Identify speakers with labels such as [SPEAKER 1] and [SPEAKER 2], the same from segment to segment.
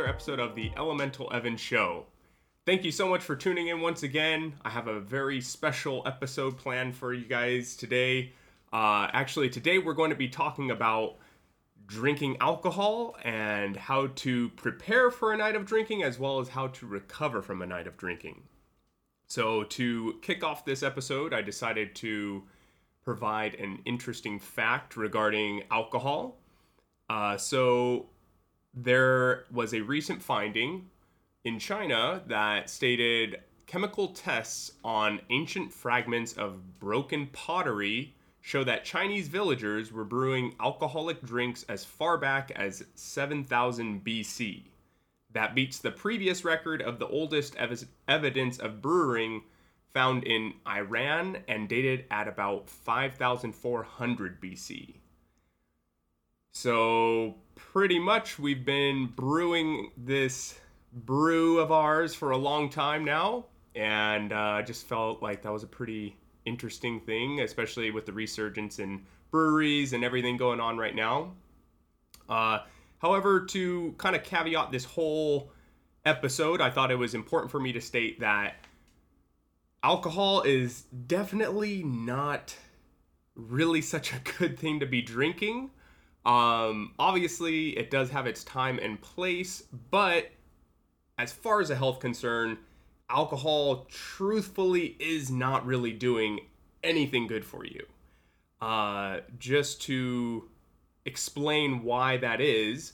[SPEAKER 1] episode of the Elemental Evan Show. Thank you so much for tuning in once again. I have a very special episode planned for you guys today. Uh, actually, today we're going to be talking about drinking alcohol and how to prepare for a night of drinking as well as how to recover from a night of drinking. So, to kick off this episode, I decided to provide an interesting fact regarding alcohol. Uh, so, there was a recent finding in China that stated chemical tests on ancient fragments of broken pottery show that Chinese villagers were brewing alcoholic drinks as far back as 7000 BC. That beats the previous record of the oldest ev- evidence of brewing found in Iran and dated at about 5400 BC. So, pretty much, we've been brewing this brew of ours for a long time now, and I uh, just felt like that was a pretty interesting thing, especially with the resurgence in breweries and everything going on right now. Uh, however, to kind of caveat this whole episode, I thought it was important for me to state that alcohol is definitely not really such a good thing to be drinking. Um, obviously, it does have its time and place, but as far as a health concern, alcohol truthfully is not really doing anything good for you. Uh, just to explain why that is,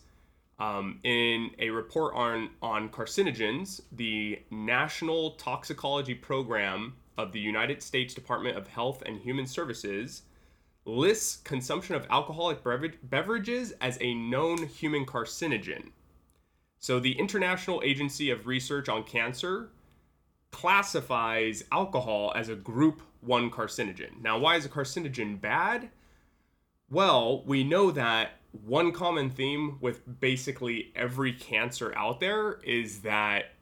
[SPEAKER 1] um, in a report on, on carcinogens, the National Toxicology Program of the United States Department of Health and Human Services lists consumption of alcoholic beverages as a known human carcinogen. So, the International Agency of Research on Cancer classifies alcohol as a group 1 carcinogen. Now, why is a carcinogen bad? Well, we know that one common theme with basically every cancer out there is that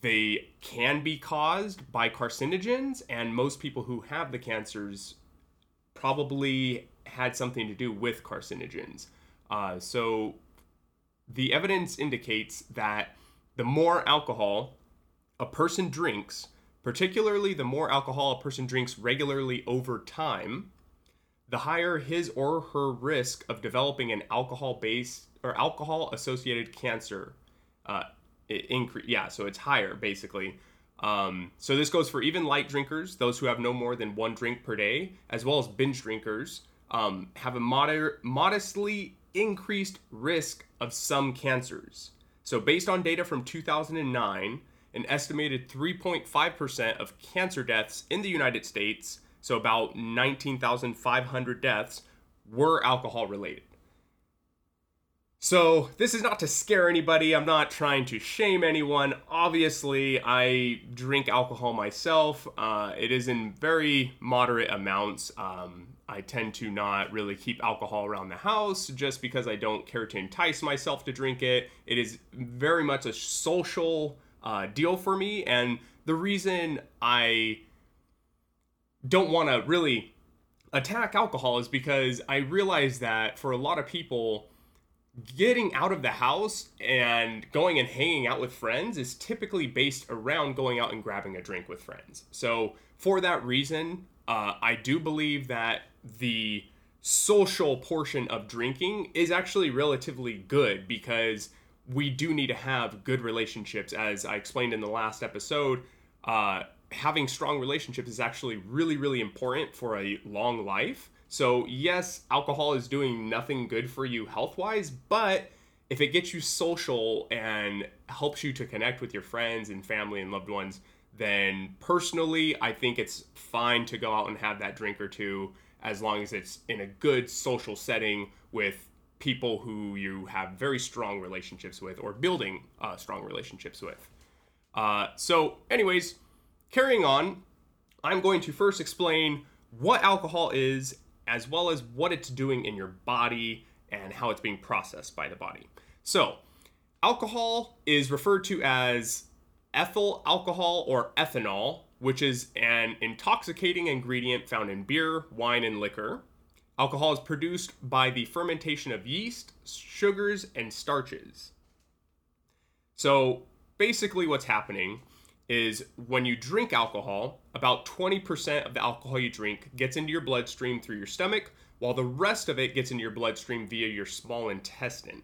[SPEAKER 1] they can be caused by carcinogens, and most people who have the cancers probably had something to do with carcinogens. Uh, so the evidence indicates that the more alcohol a person drinks, particularly the more alcohol a person drinks regularly over time, the higher his or her risk of developing an alcohol based or alcohol associated cancer uh, increase. Yeah, so it's higher basically. Um, so this goes for even light drinkers, those who have no more than one drink per day, as well as binge drinkers, um, have a moder- modestly increased risk of some cancers. So based on data from 2009, an estimated 3.5% of cancer deaths in the United States, so about 19,500 deaths, were alcohol related. So, this is not to scare anybody. I'm not trying to shame anyone. Obviously, I drink alcohol myself. Uh, it is in very moderate amounts. Um, I tend to not really keep alcohol around the house just because I don't care to entice myself to drink it. It is very much a social uh, deal for me. And the reason I don't want to really attack alcohol is because I realize that for a lot of people, getting out of the house and going and hanging out with friends is typically based around going out and grabbing a drink with friends. So, for that reason, uh, I do believe that the social portion of drinking is actually relatively good because we do need to have good relationships. As I explained in the last episode, uh, having strong relationships is actually really, really important for a long life. So, yes, alcohol is doing nothing good for you health wise, but if it gets you social and helps you to connect with your friends and family and loved ones, then personally, I think it's fine to go out and have that drink or two as long as it's in a good social setting with people who you have very strong relationships with or building uh, strong relationships with. Uh, so, anyways, carrying on, I'm going to first explain what alcohol is as well as what it's doing in your body and how it's being processed by the body. So, alcohol is referred to as ethyl alcohol or ethanol, which is an intoxicating ingredient found in beer, wine, and liquor. Alcohol is produced by the fermentation of yeast, sugars, and starches. So basically, what's happening is when you drink alcohol, about 20% of the alcohol you drink gets into your bloodstream through your stomach, while the rest of it gets into your bloodstream via your small intestine.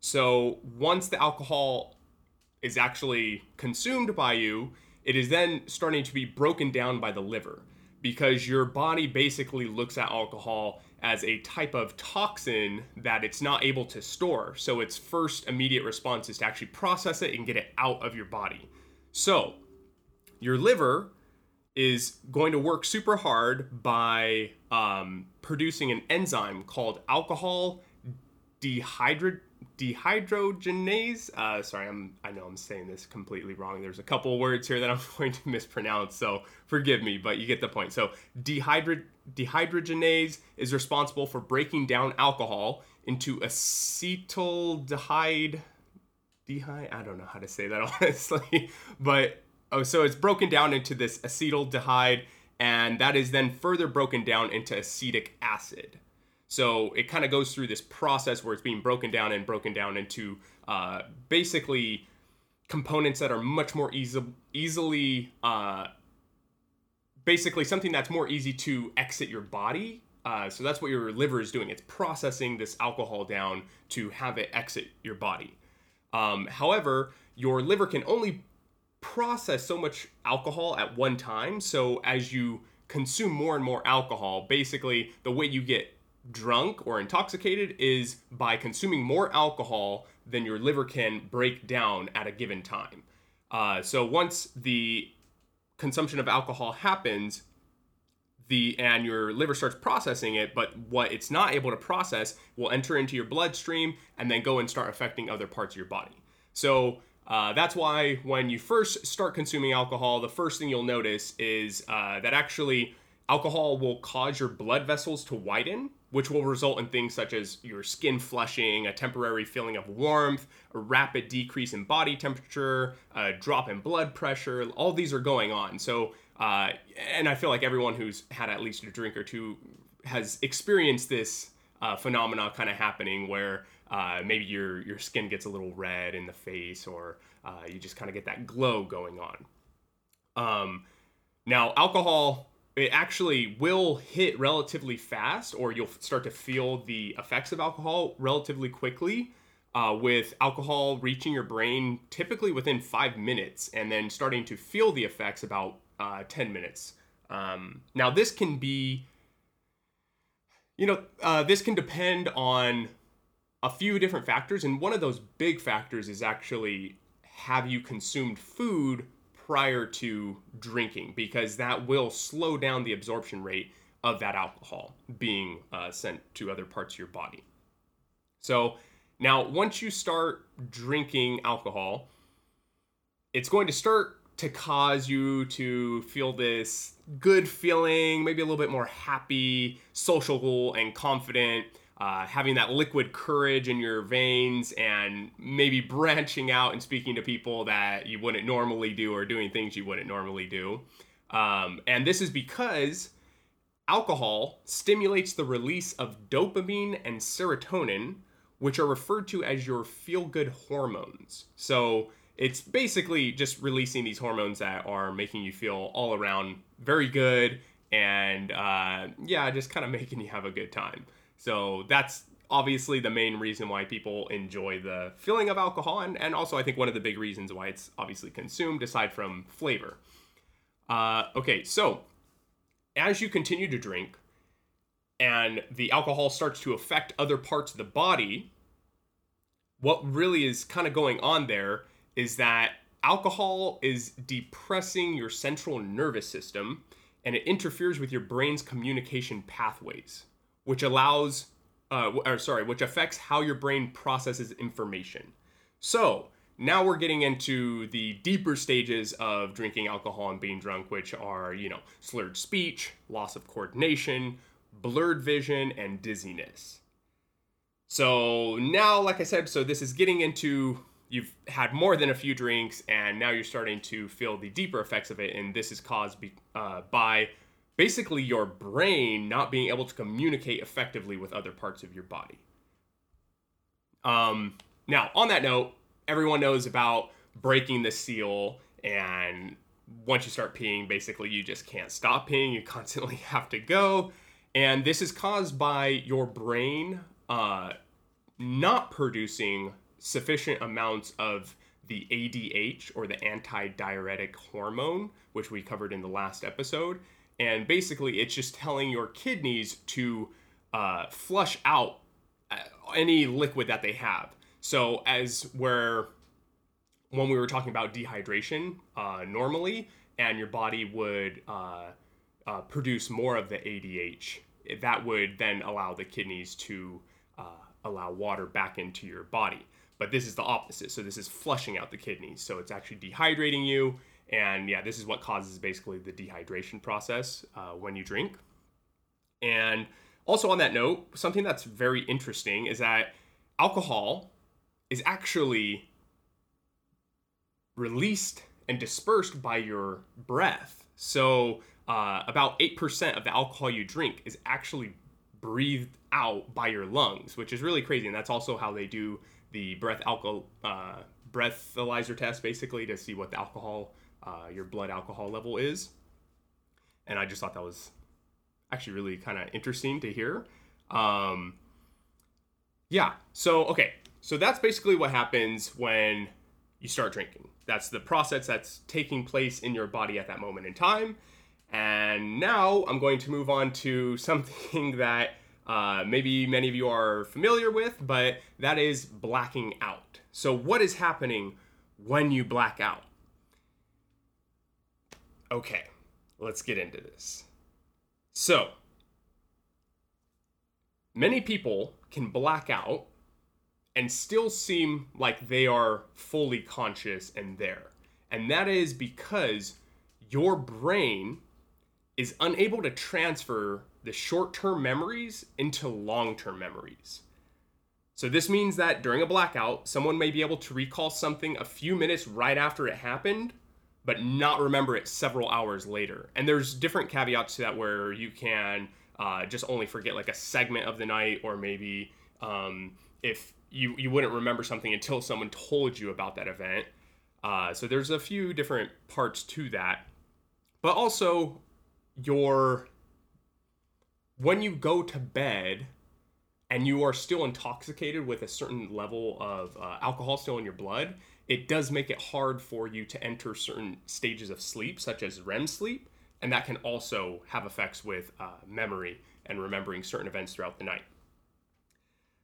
[SPEAKER 1] So once the alcohol is actually consumed by you, it is then starting to be broken down by the liver because your body basically looks at alcohol as a type of toxin that it's not able to store. So its first immediate response is to actually process it and get it out of your body. So your liver is going to work super hard by um, producing an enzyme called alcohol dehydro- dehydrogenase. Uh, sorry, I'm I know I'm saying this completely wrong. There's a couple words here that I'm going to mispronounce, so forgive me, but you get the point. So dehydro- dehydrogenase is responsible for breaking down alcohol into acetaldehyde. Dehy- I don't know how to say that honestly, but oh, so it's broken down into this acetaldehyde, and that is then further broken down into acetic acid. So it kind of goes through this process where it's being broken down and broken down into uh, basically components that are much more easy, easily, uh, basically something that's more easy to exit your body. Uh, so that's what your liver is doing. It's processing this alcohol down to have it exit your body. Um, however, your liver can only process so much alcohol at one time. So as you consume more and more alcohol, basically the way you get drunk or intoxicated is by consuming more alcohol than your liver can break down at a given time. Uh, so once the consumption of alcohol happens, the and your liver starts processing it, but what it's not able to process will enter into your bloodstream and then go and start affecting other parts of your body. So uh, that's why when you first start consuming alcohol, the first thing you'll notice is uh, that actually alcohol will cause your blood vessels to widen which will result in things such as your skin flushing, a temporary feeling of warmth, a rapid decrease in body temperature, a drop in blood pressure. All these are going on. So, uh, and I feel like everyone who's had at least a drink or two has experienced this uh, phenomena kind of happening where uh, maybe your your skin gets a little red in the face, or uh, you just kind of get that glow going on. Um, now, alcohol it actually will hit relatively fast, or you'll start to feel the effects of alcohol relatively quickly. Uh, with alcohol reaching your brain typically within five minutes, and then starting to feel the effects about uh, 10 minutes. Um, now, this can be, you know, uh, this can depend on a few different factors, and one of those big factors is actually have you consumed food prior to drinking because that will slow down the absorption rate of that alcohol being uh, sent to other parts of your body. So now, once you start drinking alcohol, it's going to start to cause you to feel this good feeling, maybe a little bit more happy, social, and confident uh, having that liquid courage in your veins and maybe branching out and speaking to people that you wouldn't normally do or doing things you wouldn't normally do. Um, and this is because alcohol stimulates the release of dopamine and serotonin, which are referred to as your feel good hormones. So it's basically just releasing these hormones that are making you feel all around very good and uh, yeah, just kind of making you have a good time. So that's obviously the main reason why people enjoy the feeling of alcohol, and, and also I think one of the big reasons why it's obviously consumed, aside from flavor. Uh, okay, so as you continue to drink and the alcohol starts to affect other parts of the body, what really is kind of going on there is that alcohol is depressing your central nervous system and it interferes with your brain's communication pathways which allows, uh, or sorry, which affects how your brain processes information. So now we're getting into the deeper stages of drinking alcohol and being drunk, which are, you know, slurred speech, loss of coordination, blurred vision, and dizziness. So now, like I said, so this is getting into you've had more than a few drinks, and now you're starting to feel the deeper effects of it, and this is caused be, uh, by basically your brain not being able to communicate effectively with other parts of your body. Um, now, on that note, everyone knows about breaking the seal and once you start peeing, basically you just can't stop peeing. You constantly have to go. And this is caused by your brain uh, not producing sufficient amounts of the ADH or the antidiuretic hormone, which we covered in the last episode. And basically, it's just telling your kidneys to uh, flush out uh, any liquid that they have. So, as where when we were talking about dehydration uh, normally, and your body would uh, uh, produce more of the ADH, that would then allow the kidneys to uh, allow water back into your body. But this is the opposite. So this is flushing out the kidneys. So it's actually dehydrating you. And yeah, this is what causes basically the dehydration process uh, when you drink. And also on that note, something that's very interesting is that alcohol is actually released and dispersed by your breath. So uh, about 8% of the alcohol you drink is actually breathed out by your lungs, which is really crazy. And that's also how they do the breath alcohol uh, breathalyzer test, basically, to see what the alcohol, uh, your blood alcohol level is. And I just thought that was actually really kind of interesting to hear. Um, yeah. So okay. So that's basically what happens when you start drinking. That's the process that's taking place in your body at that moment in time. And now I'm going to move on to something that uh, maybe many of you are familiar with, but that is blacking out. So, what is happening when you black out? Okay, let's get into this. So, many people can black out and still seem like they are fully conscious and there. And that is because your brain is unable to transfer the short term memories into long term memories. So, this means that during a blackout, someone may be able to recall something a few minutes right after it happened, but not remember it several hours later. And there's different caveats to that where you can uh, just only forget like a segment of the night, or maybe um, if you, you wouldn't remember something until someone told you about that event. Uh, so, there's a few different parts to that. But also, your when you go to bed and you are still intoxicated with a certain level of uh, alcohol still in your blood, it does make it hard for you to enter certain stages of sleep, such as REM sleep, and that can also have effects with uh, memory and remembering certain events throughout the night.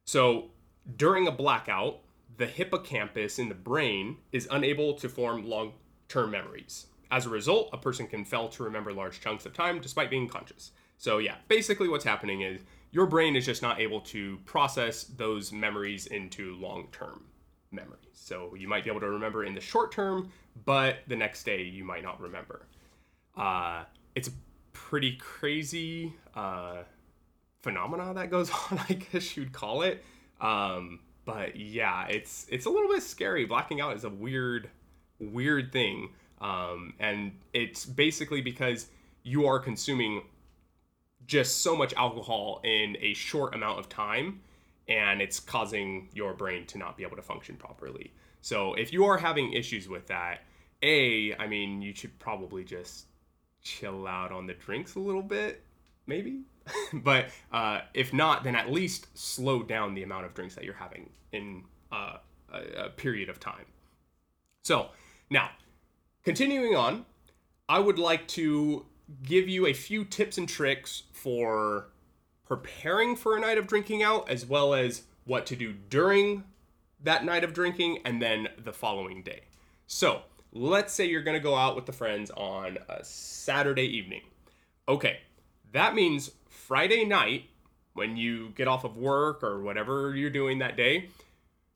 [SPEAKER 1] So, during a blackout, the hippocampus in the brain is unable to form long term memories. As a result, a person can fail to remember large chunks of time despite being conscious. So, yeah, basically what's happening is your brain is just not able to process those memories into long term memories. So, you might be able to remember in the short term, but the next day you might not remember. Uh, it's a pretty crazy uh, phenomena that goes on, I guess you'd call it. Um, but yeah, it's it's a little bit scary. Blacking out is a weird, weird thing. Um, and it's basically because you are consuming just so much alcohol in a short amount of time and it's causing your brain to not be able to function properly. So if you are having issues with that, A, I mean, you should probably just chill out on the drinks a little bit, maybe. but uh, if not, then at least slow down the amount of drinks that you're having in uh, a, a period of time. So now, Continuing on, I would like to give you a few tips and tricks for preparing for a night of drinking out, as well as what to do during that night of drinking and then the following day. So, let's say you're going to go out with the friends on a Saturday evening. Okay, that means Friday night, when you get off of work or whatever you're doing that day,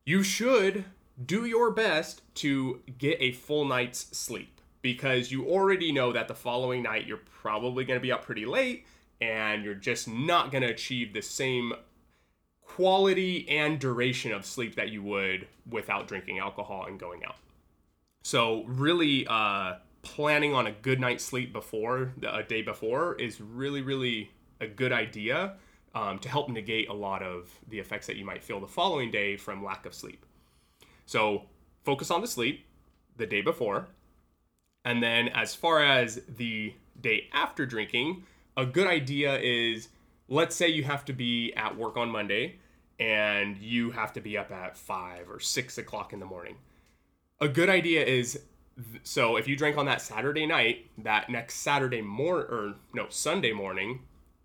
[SPEAKER 1] you should do your best to get a full night's sleep because you already know that the following night you're probably going to be up pretty late and you're just not going to achieve the same quality and duration of sleep that you would without drinking alcohol and going out. So, really, uh, planning on a good night's sleep before a day before is really, really a good idea um, to help negate a lot of the effects that you might feel the following day from lack of sleep. So, focus on the sleep the day before. And then as far as the day after drinking, a good idea is let's say you have to be at work on Monday and you have to be up at five or six o'clock in the morning. A good idea is so if you drink on that Saturday night, that next Saturday morning or no Sunday morning,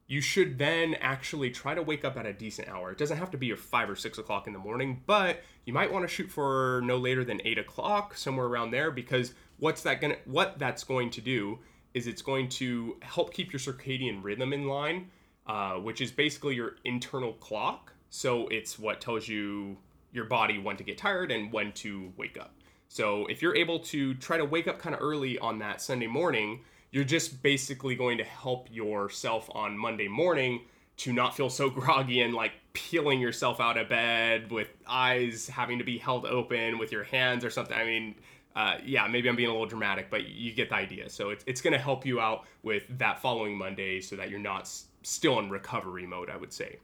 [SPEAKER 1] you should then actually try to wake up at a decent hour. It doesn't have to be your five or six o'clock in the morning, but you might want to shoot for no later than eight o'clock, somewhere around there, because what's that gonna what that's going to do is it's going to help keep your circadian rhythm in line, uh, which is basically your internal clock. So it's what tells you your body when to get tired and when to wake up. So if you're able to try to wake up kind of early on that Sunday morning, you're just basically going to help yourself on Monday morning to not feel so groggy and like peeling yourself out of bed with eyes having to be held open with your hands or something. I mean, uh, yeah, maybe I'm being a little dramatic, but you get the idea. So it's, it's going to help you out with that following Monday so that you're not s- still in recovery mode, I would say.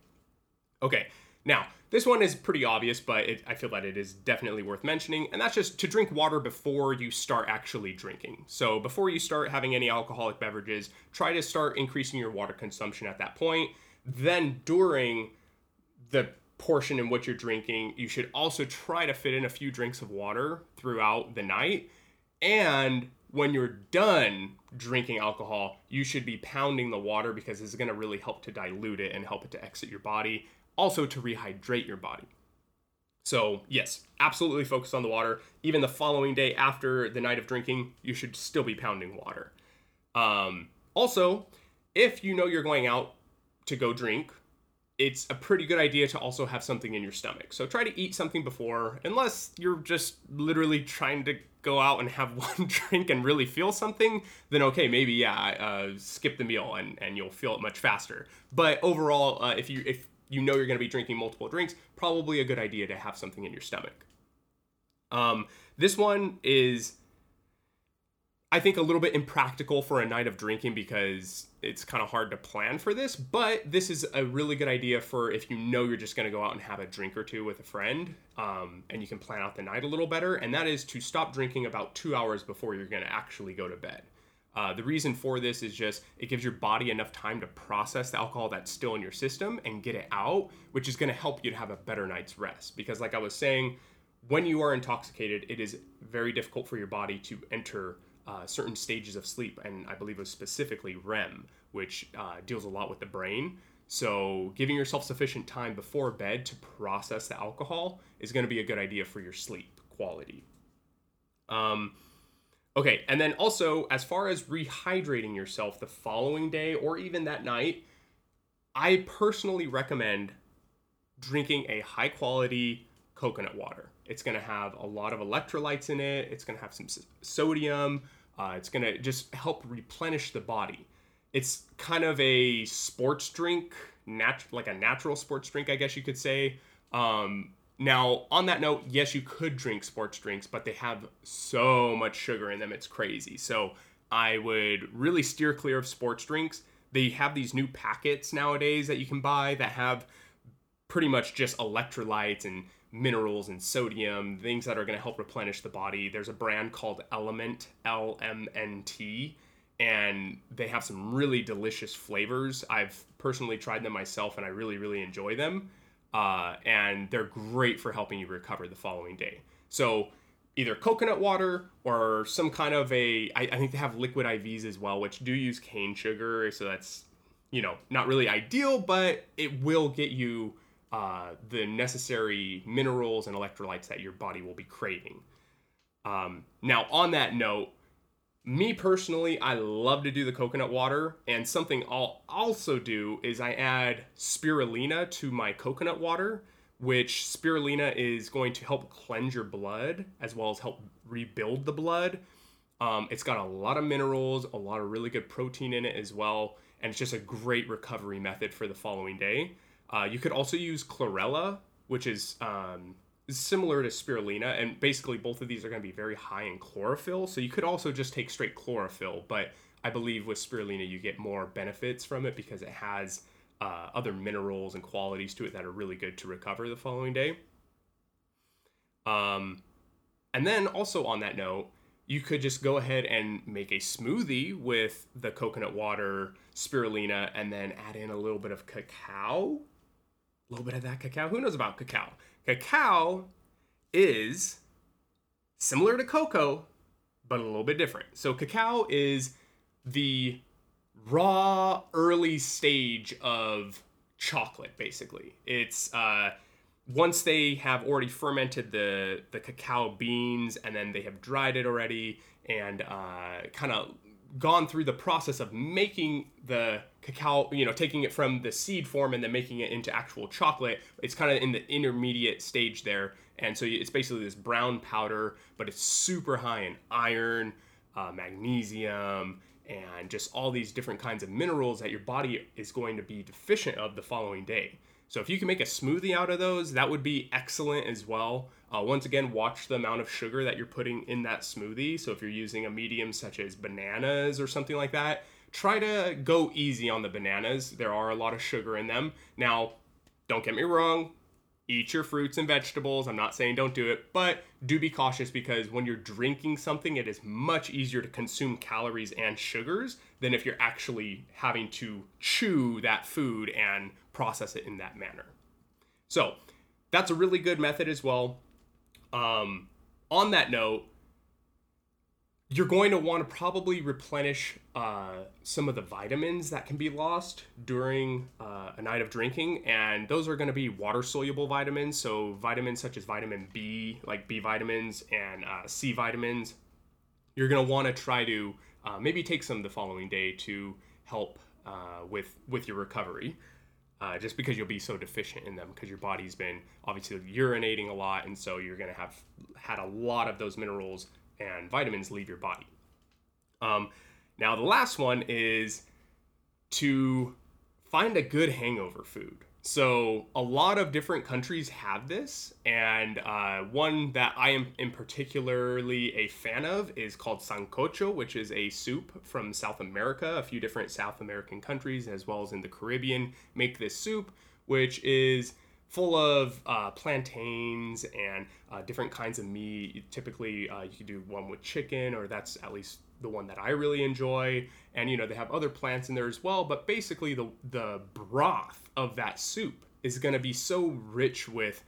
[SPEAKER 1] Okay, now, this one is pretty obvious, but it, I feel that it is definitely worth mentioning, and that's just to drink water before you start actually drinking. So, before you start having any alcoholic beverages, try to start increasing your water consumption at that point. Then, during the portion in what you're drinking, you should also try to fit in a few drinks of water throughout the night. And when you're done drinking alcohol, you should be pounding the water because it's going to really help to dilute it and help it to exit your body also to rehydrate your body. So, yes, absolutely focus on the water. Even the following day after the night of drinking, you should still be pounding water. Um, also, if you know you're going out to go drink, it's a pretty good idea to also have something in your stomach. So try to eat something before, unless you're just literally trying to go out and have one drink and really feel something, then okay, maybe yeah, uh, skip the meal and, and you'll feel it much faster. But overall, uh, if you if you know you're going to be drinking multiple drinks, probably a good idea to have something in your stomach. Um, this one is, I think, a little bit impractical for a night of drinking because it's kind of hard to plan for this, but this is a really good idea for if you know you're just going to go out and have a drink or two with a friend um, and you can plan out the night a little better, and that is to stop drinking about two hours before you're going to actually go to bed. Uh, the reason for this is just it gives your body enough time to process the alcohol that's still in your system and get it out, which is going to help you to have a better night's rest. Because, like I was saying, when you are intoxicated, it is very difficult for your body to enter uh, certain stages of sleep, and I believe it was specifically REM, which uh, deals a lot with the brain. So, giving yourself sufficient time before bed to process the alcohol is going to be a good idea for your sleep quality. Um, Okay, and then also, as far as rehydrating yourself the following day or even that night, I personally recommend drinking a high quality coconut water. It's going to have a lot of electrolytes in it, it's going to have some sodium, uh, it's going to just help replenish the body. It's kind of a sports drink, nat- like a natural sports drink, I guess you could say. Um, now, on that note, yes, you could drink sports drinks, but they have so much sugar in them, it's crazy. So I would really steer clear of sports drinks. They have these new packets nowadays that you can buy that have pretty much just electrolytes and minerals and sodium, things that are going to help replenish the body. There's a brand called Element, L M N T, and they have some really delicious flavors. I've personally tried them myself and I really, really enjoy them uh, and they're great for helping you recover the following day. So either coconut water or some kind of a I, I think they have liquid IVs as well, which do use cane sugar, so that's you know not really ideal, but it will get you uh, the necessary minerals and electrolytes that your body will be craving. Um, now, on that note, me personally, I love to do the coconut water, and something I'll also do is I add spirulina to my coconut water, which spirulina is going to help cleanse your blood as well as help rebuild the blood. Um, it's got a lot of minerals, a lot of really good protein in it as well, and it's just a great recovery method for the following day. Uh, you could also use chlorella, which is um, similar to spirulina, and basically both of these are going to be very high in chlorophyll. So you could also just take straight chlorophyll, but I believe with spirulina you get more benefits from it because it has uh, other minerals and qualities to it that are really good to recover the following day. Um, And then also on that note, you could just go ahead and make a smoothie with the coconut water, spirulina, and then add in a little bit of cacao. A little bit of that cacao. Who knows about cacao? Cacao is similar to cocoa, but a little bit different. So, cacao is the raw early stage of chocolate, basically. It's uh, once they have already fermented the the cacao beans and then they have dried it already and uh, kind of gone through the process of making the cacao you know taking it from the seed form and then making it into actual chocolate it's kind of in the intermediate stage there and so it's basically this brown powder but it's super high in iron uh, magnesium and just all these different kinds of minerals that your body is going to be deficient of the following day so if you can make a smoothie out of those, that would be excellent as well. Uh, once again, watch the amount of sugar that you're putting in that smoothie. So if you're using a medium such as bananas or something like that, try to go easy on the bananas. There are a lot of sugar in them. Now, don't get me wrong, eat your fruits and vegetables. I'm not saying don't do it, but do be cautious because when you're drinking something, it is much easier to consume calories and sugars than if you're actually having to chew that food and process it in that manner. So that's a really good method as well. Um, on that note, you're going to want to probably replenish uh, some of the vitamins that can be lost during uh, a night of drinking, and those are going to be water soluble vitamins. So, vitamins such as vitamin B, like B vitamins, and uh, C vitamins, you're going to want to try to uh, maybe take some the following day to help uh, with with your recovery uh, just because you'll be so deficient in them because your body's been obviously urinating a lot and so you're going to have had a lot of those minerals and vitamins leave your body um, now the last one is to find a good hangover food so a lot of different countries have this, and uh, one that I am in particularly a fan of is called sancocho, which is a soup from South America. A few different South American countries, as well as in the Caribbean, make this soup, which is full of uh, plantains and uh, different kinds of meat. Typically, uh, you could do one with chicken, or that's at least the one that I really enjoy. And you know, they have other plants in there as well, but basically the the broth of that soup is going to be so rich with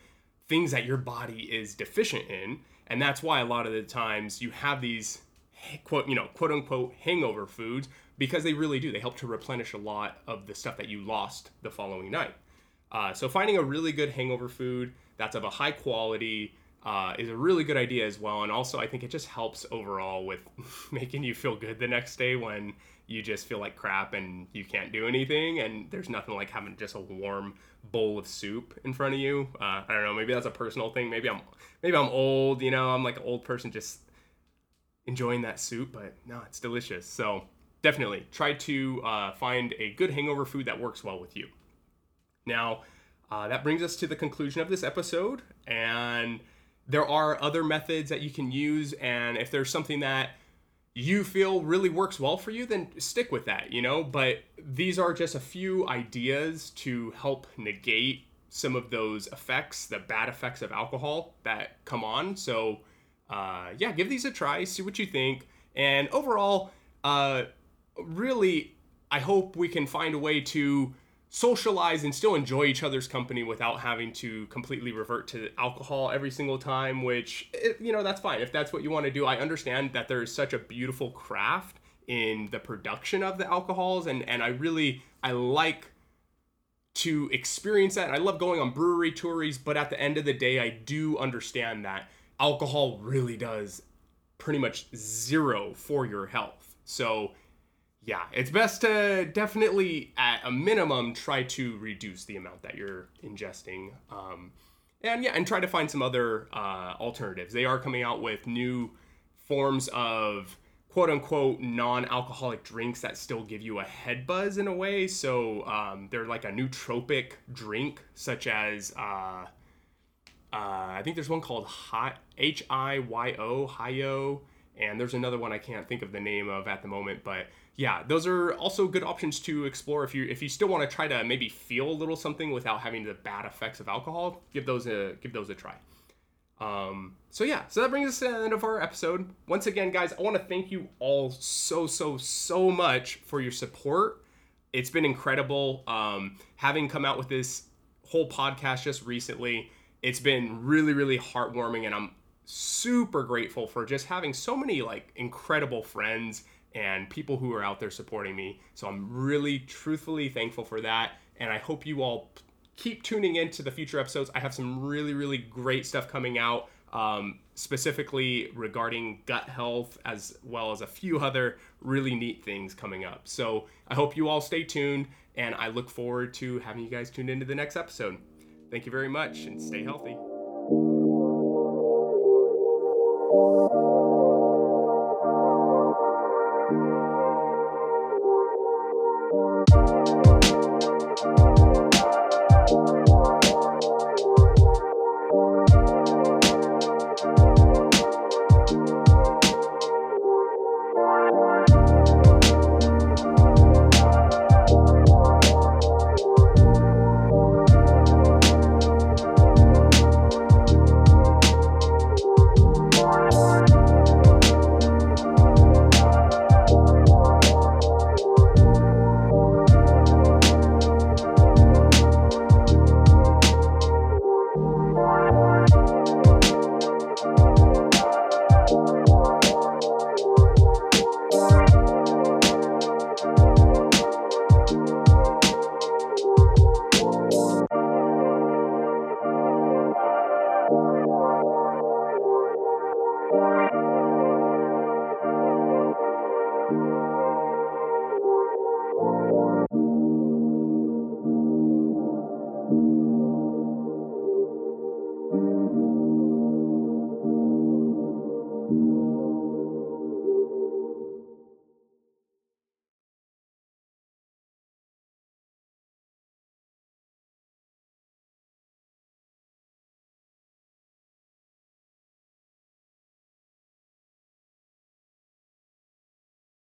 [SPEAKER 1] things that your body is deficient in, and that's why a lot of the times you have these quote, you know, quote unquote hangover foods because they really do. They help to replenish a lot of the stuff that you lost the following night. Uh, so finding a really good hangover food that's of a high quality uh, is a really good idea as well. And also, I think it just helps overall with making you feel good the next day when you just feel like crap and you can't do anything. And there's nothing like having just a warm bowl of soup in front of you. Uh, I don't know. Maybe that's a personal thing. Maybe I'm maybe I'm old. You know, I'm like an old person just enjoying that soup. But no, it's delicious. So definitely try to uh, find a good hangover food that works well with you. Now. Uh, that brings us to the conclusion of this episode, and there are other methods that you can use and if there's something that you feel really works well for you then stick with that you know but these are just a few ideas to help negate some of those effects the bad effects of alcohol that come on so uh, yeah give these a try see what you think and overall uh, really i hope we can find a way to socialize and still enjoy each other's company without having to completely revert to alcohol every single time which you know that's fine. If that's what you want to do i understand that there's such a beautiful craft in the production of the alcohols and and i really i like to experience that. I love going on brewery tours but at the end of the day i do understand that alcohol really does pretty much zero for your health. So yeah, it's best to definitely, at a minimum, try to reduce the amount that you're ingesting. Um, and yeah, and try to find some other uh, alternatives. They are coming out with new forms of quote unquote non alcoholic drinks that still give you a head buzz in a way. So um, they're like a nootropic drink, such as. Uh, uh, I think there's one called H I Y O, Hiyo, and there's another one I can't think of the name of at the moment, but yeah, those are also good options to explore if you if you still want to try to maybe feel a little something without having the bad effects of alcohol. Give those a give those a try. Um, so yeah, so that brings us to the end of our episode. Once again, guys, I want to thank you all so so so much for your support. It's been incredible. Um, having come out with this whole podcast just recently, it's been really really heartwarming, and I'm super grateful for just having so many like incredible friends and people who are out there supporting me. So I'm really truthfully thankful for that, and I hope you all keep tuning in to the future episodes. I have some really, really great stuff coming out, um, specifically regarding gut health, as well as a few other really neat things coming up. So I hope you all stay tuned, and I look forward to having you guys tuned into the next episode. Thank you very much, and stay healthy.